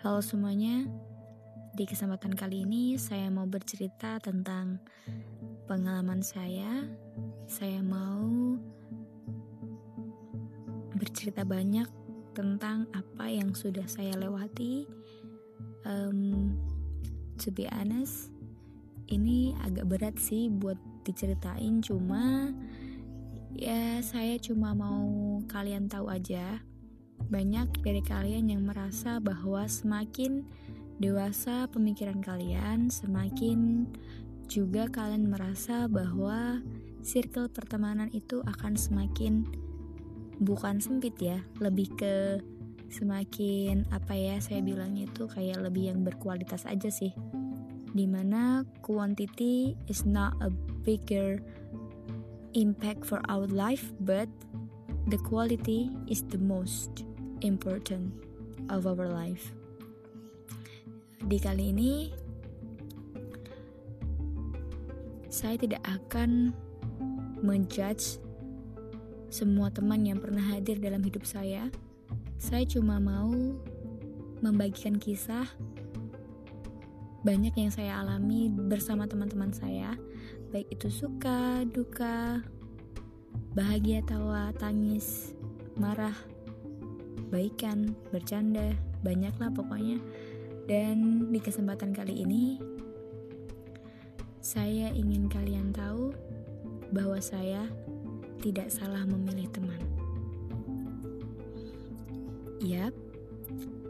Halo semuanya, di kesempatan kali ini saya mau bercerita tentang pengalaman saya. Saya mau bercerita banyak tentang apa yang sudah saya lewati. Um, to be honest, ini agak berat sih buat diceritain, cuma ya saya cuma mau kalian tahu aja banyak dari kalian yang merasa bahwa semakin dewasa pemikiran kalian, semakin juga kalian merasa bahwa circle pertemanan itu akan semakin bukan sempit ya, lebih ke semakin apa ya saya bilangnya itu kayak lebih yang berkualitas aja sih. Di mana quantity is not a bigger impact for our life, but the quality is the most important of our life. Di kali ini, saya tidak akan menjudge semua teman yang pernah hadir dalam hidup saya. Saya cuma mau membagikan kisah banyak yang saya alami bersama teman-teman saya, baik itu suka, duka, bahagia, tawa, tangis, marah, baikan, bercanda, banyaklah pokoknya. Dan di kesempatan kali ini, saya ingin kalian tahu bahwa saya tidak salah memilih teman. Yap,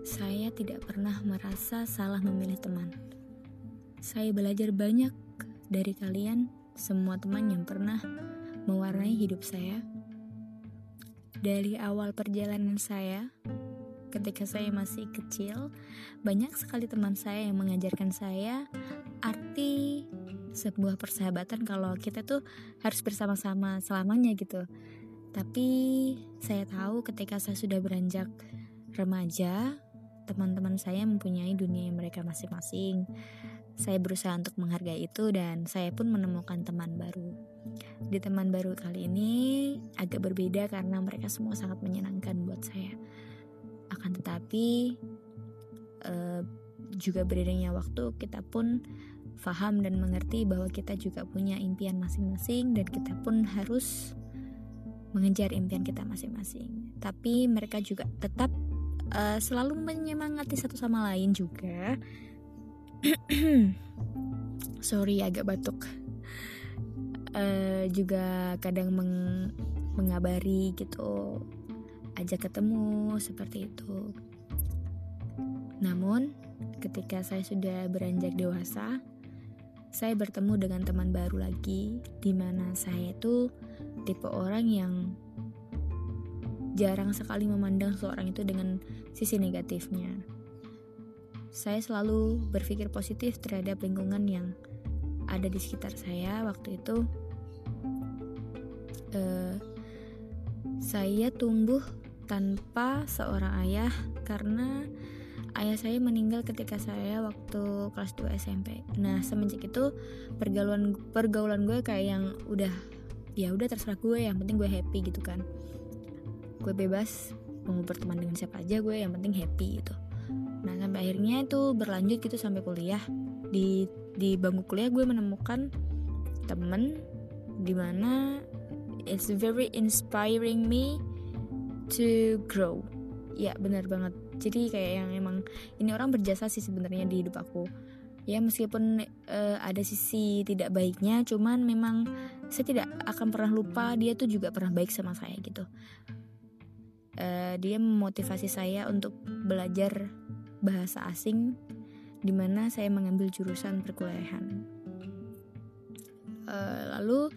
saya tidak pernah merasa salah memilih teman. Saya belajar banyak dari kalian, semua teman yang pernah mewarnai hidup saya dari awal perjalanan saya, ketika saya masih kecil, banyak sekali teman saya yang mengajarkan saya arti sebuah persahabatan kalau kita tuh harus bersama-sama selamanya gitu. Tapi saya tahu ketika saya sudah beranjak remaja, teman-teman saya mempunyai dunia yang mereka masing-masing. Saya berusaha untuk menghargai itu dan saya pun menemukan teman baru. Di teman baru kali ini agak berbeda karena mereka semua sangat menyenangkan buat saya. Akan tetapi uh, juga beredanya waktu kita pun faham dan mengerti bahwa kita juga punya impian masing-masing dan kita pun harus mengejar impian kita masing-masing. Tapi mereka juga tetap uh, selalu menyemangati satu sama lain juga sorry agak batuk uh, juga kadang meng mengabari gitu. Ajak ketemu seperti itu. Namun ketika saya sudah beranjak dewasa saya bertemu dengan teman baru lagi di mana saya itu tipe orang yang jarang sekali memandang seorang itu dengan sisi negatifnya. Saya selalu berpikir positif terhadap lingkungan yang ada di sekitar saya waktu itu. Uh, saya tumbuh tanpa seorang ayah karena ayah saya meninggal ketika saya waktu kelas 2 SMP. Nah, semenjak itu pergaulan pergaulan gue kayak yang udah ya udah terserah gue, yang penting gue happy gitu kan. Gue bebas mau berteman dengan siapa aja gue, yang penting happy gitu nah sampai akhirnya itu berlanjut gitu sampai kuliah di di bangku kuliah gue menemukan temen di mana it's very inspiring me to grow. Ya benar banget. Jadi kayak yang emang ini orang berjasa sih sebenarnya di hidup aku. Ya meskipun uh, ada sisi tidak baiknya cuman memang saya tidak akan pernah lupa dia tuh juga pernah baik sama saya gitu. Uh, dia memotivasi saya untuk belajar bahasa asing di mana saya mengambil jurusan perkuliahan. Uh, lalu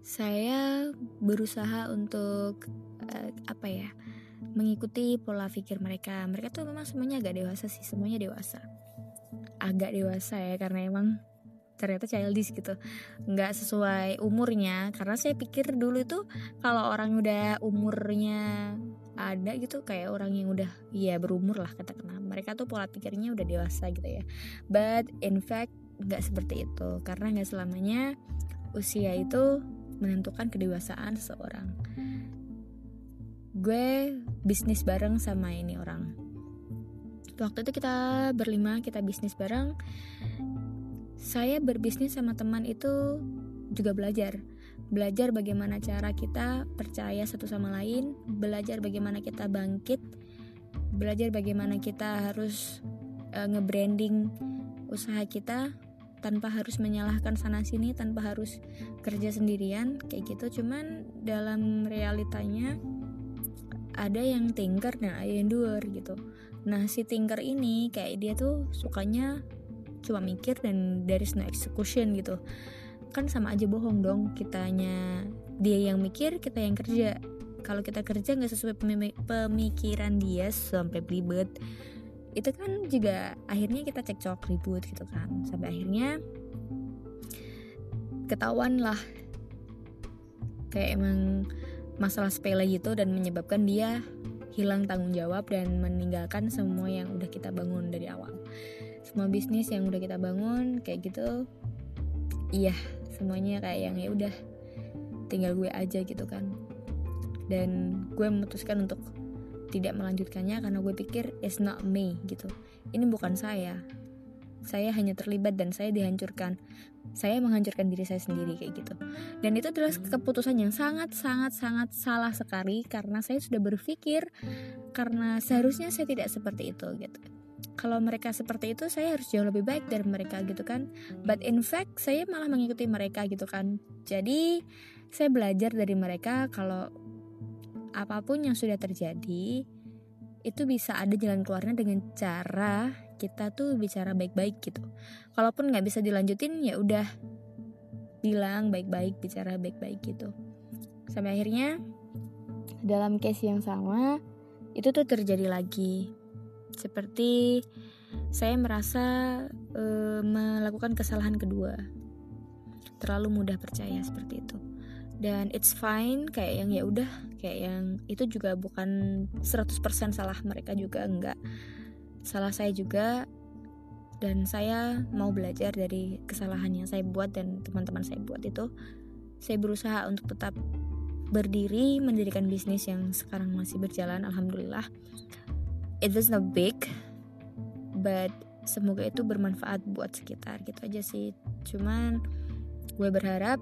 saya berusaha untuk uh, apa ya mengikuti pola pikir mereka. Mereka tuh memang semuanya agak dewasa sih, semuanya dewasa. Agak dewasa ya karena emang ternyata childish gitu nggak sesuai umurnya karena saya pikir dulu itu kalau orang udah umurnya ada gitu kayak orang yang udah ya berumur lah katakanlah. Mereka tuh pola pikirnya udah dewasa gitu ya. But in fact nggak seperti itu. Karena nggak selamanya usia itu menentukan kedewasaan seseorang. Gue bisnis bareng sama ini orang. Waktu itu kita berlima kita bisnis bareng. Saya berbisnis sama teman itu juga belajar belajar bagaimana cara kita percaya satu sama lain belajar bagaimana kita bangkit belajar bagaimana kita harus uh, nge-branding usaha kita tanpa harus menyalahkan sana sini tanpa harus kerja sendirian kayak gitu. Cuman dalam realitanya ada yang tinker dan ada yang doer gitu. Nah si tinker ini kayak dia tuh sukanya cuma mikir dan dari no execution gitu kan sama aja bohong dong. Kitanya dia yang mikir kita yang kerja. Kalau kita kerja nggak sesuai pemikiran dia sampai ribet itu kan juga akhirnya kita cekcok ribut gitu kan. Sampai akhirnya ketahuan lah. Kayak emang masalah sepele gitu dan menyebabkan dia hilang tanggung jawab dan meninggalkan semua yang udah kita bangun dari awal. Semua bisnis yang udah kita bangun kayak gitu iya semuanya kayak yang ya udah tinggal gue aja gitu kan. Dan gue memutuskan untuk tidak melanjutkannya karena gue pikir it's not me gitu. Ini bukan saya. Saya hanya terlibat dan saya dihancurkan. Saya menghancurkan diri saya sendiri kayak gitu. Dan itu adalah keputusan yang sangat sangat sangat salah sekali karena saya sudah berpikir karena seharusnya saya tidak seperti itu gitu kalau mereka seperti itu saya harus jauh lebih baik dari mereka gitu kan but in fact saya malah mengikuti mereka gitu kan jadi saya belajar dari mereka kalau apa pun yang sudah terjadi itu bisa ada jalan keluarnya dengan cara kita tuh bicara baik-baik gitu. Kalaupun nggak bisa dilanjutin ya udah bilang baik-baik, bicara baik-baik gitu. Sampai akhirnya dalam case yang sama itu tuh terjadi lagi. Seperti saya merasa e, melakukan kesalahan kedua. Terlalu mudah percaya seperti itu. Dan it's fine kayak yang ya udah kayak yang itu juga bukan 100% salah mereka juga enggak. Salah saya juga dan saya mau belajar dari kesalahan yang saya buat dan teman-teman saya buat itu. Saya berusaha untuk tetap berdiri mendirikan bisnis yang sekarang masih berjalan alhamdulillah it was not big but semoga itu bermanfaat buat sekitar gitu aja sih. Cuman gue berharap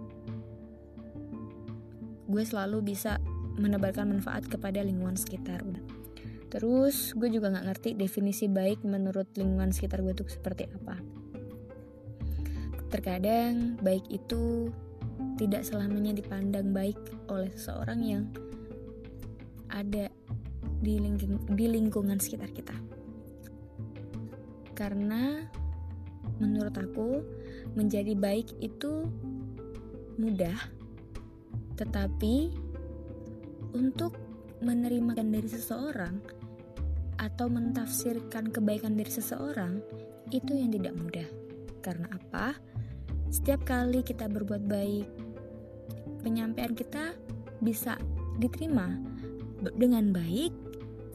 gue selalu bisa menebarkan manfaat kepada lingkungan sekitar. Udah terus gue juga nggak ngerti definisi baik menurut lingkungan sekitar gue tuh seperti apa. Terkadang baik itu tidak selamanya dipandang baik oleh seseorang yang ada di, lingking, di lingkungan sekitar kita karena menurut aku menjadi baik itu mudah tetapi untuk menerima dari seseorang atau mentafsirkan kebaikan dari seseorang itu yang tidak mudah. Karena apa? Setiap kali kita berbuat baik, penyampaian kita bisa diterima dengan baik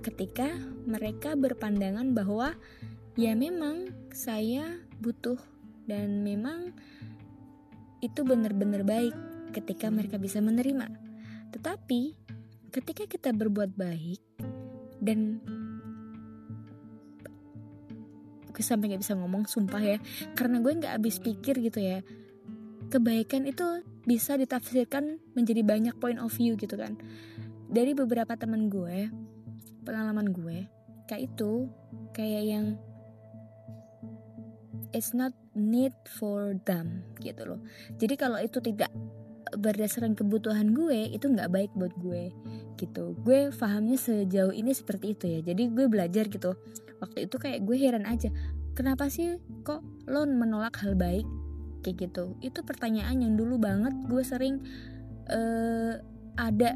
ketika mereka berpandangan bahwa ya memang saya butuh dan memang itu benar-benar baik ketika mereka bisa menerima. Tetapi ketika kita berbuat baik dan gue sampai nggak bisa ngomong sumpah ya karena gue nggak habis pikir gitu ya kebaikan itu bisa ditafsirkan menjadi banyak point of view gitu kan dari beberapa teman gue pengalaman gue kayak itu kayak yang it's not need for them gitu loh. Jadi kalau itu tidak berdasarkan kebutuhan gue itu nggak baik buat gue gitu. Gue pahamnya sejauh ini seperti itu ya. Jadi gue belajar gitu. Waktu itu kayak gue heran aja kenapa sih kok lo menolak hal baik? Kayak gitu. Itu pertanyaan yang dulu banget gue sering uh, ada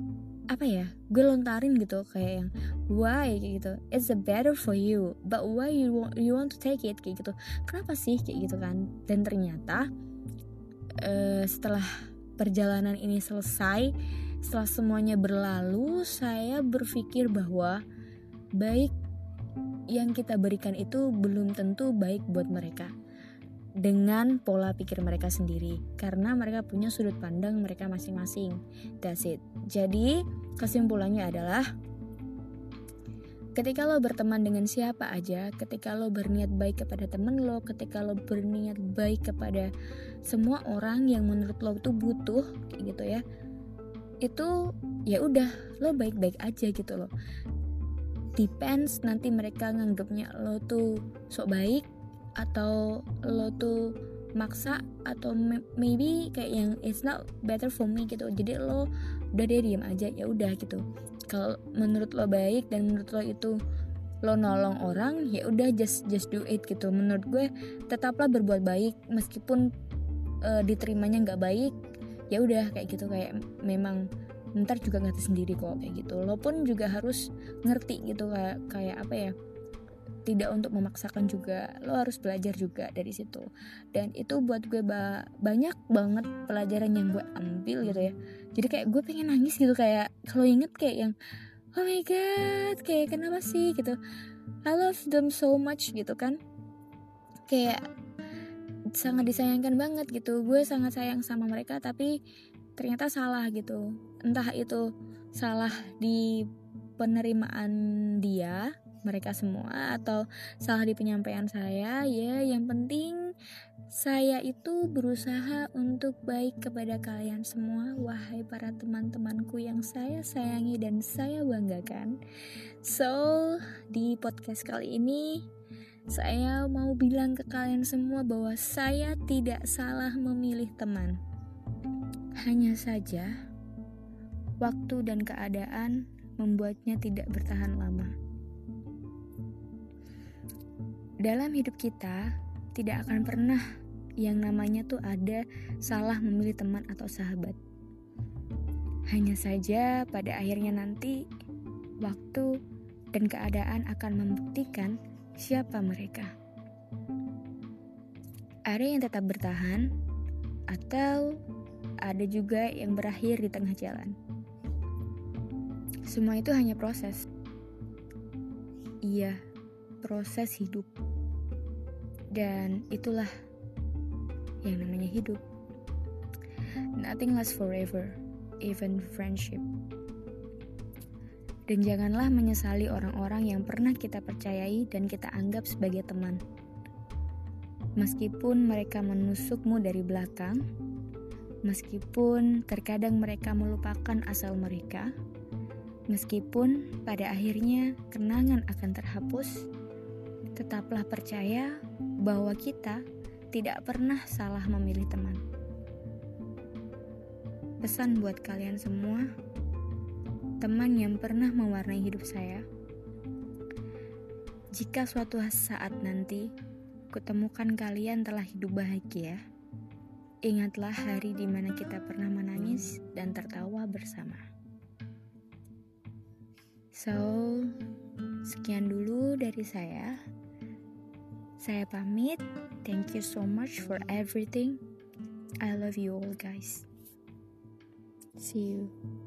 apa ya gue lontarin gitu kayak yang why? kayak gitu. It's better for you but why you want you want to take it? kayak gitu. Kenapa sih? kayak gitu kan. Dan ternyata uh, setelah perjalanan ini selesai, setelah semuanya berlalu, saya berpikir bahwa baik yang kita berikan itu belum tentu baik buat mereka dengan pola pikir mereka sendiri karena mereka punya sudut pandang mereka masing-masing. That's it. Jadi, kesimpulannya adalah ketika lo berteman dengan siapa aja ketika lo berniat baik kepada temen lo ketika lo berniat baik kepada semua orang yang menurut lo tuh butuh kayak gitu ya itu ya udah lo baik-baik aja gitu loh depends nanti mereka nganggapnya lo tuh sok baik atau lo tuh maksa atau maybe kayak yang it's not better for me gitu. Jadi lo udah dia diam aja ya udah gitu. Kalau menurut lo baik dan menurut lo itu lo nolong orang ya udah just just do it gitu. Menurut gue tetaplah berbuat baik. Meskipun uh, diterimanya nggak baik ya udah kayak gitu. Kayak memang ntar juga ngerti sendiri kok kayak gitu. Lo pun juga harus ngerti gitu kayak kayak apa ya tidak untuk memaksakan juga lo harus belajar juga dari situ. Dan itu buat gue ba banyak banget pelajaran yang gue ambil gitu ya. Jadi kayak gue pengen nangis gitu kayak kalau inget kayak yang oh my god kayak kenapa sih? gitu. I love them so much gitu kan. Kayak sangat disayangkan banget gitu. Gue sangat sayang sama mereka tapi ternyata salah gitu. Entah itu salah di penerimaan dia mereka semua atau salah di penyampaian saya ya yang penting saya itu berusaha untuk baik kepada kalian semua wahai para teman-temanku yang saya sayangi dan saya banggakan so di podcast kali ini saya mau bilang ke kalian semua bahwa saya tidak salah memilih teman hanya saja waktu dan keadaan membuatnya tidak bertahan lama. Dalam hidup kita, tidak akan pernah yang namanya tuh ada salah memilih teman atau sahabat. Hanya saja pada akhirnya nanti waktu dan keadaan akan membuktikan siapa mereka. Ada yang tetap bertahan atau ada juga yang berakhir di tengah jalan. Semua itu hanya proses. Iya, proses hidup. Dan itulah yang namanya hidup. Nothing lasts forever, even friendship. Dan janganlah menyesali orang-orang yang pernah kita percayai dan kita anggap sebagai teman. Meskipun mereka menusukmu dari belakang, meskipun terkadang mereka melupakan asal mereka, Meskipun pada akhirnya kenangan akan terhapus, tetaplah percaya bahwa kita tidak pernah salah memilih teman. Pesan buat kalian semua, teman yang pernah mewarnai hidup saya. Jika suatu saat nanti kutemukan kalian telah hidup bahagia, ingatlah hari di mana kita pernah menangis dan tertawa bersama. So, sekian dulu dari saya. Saya pamit. Thank you so much for everything. I love you all, guys. See you.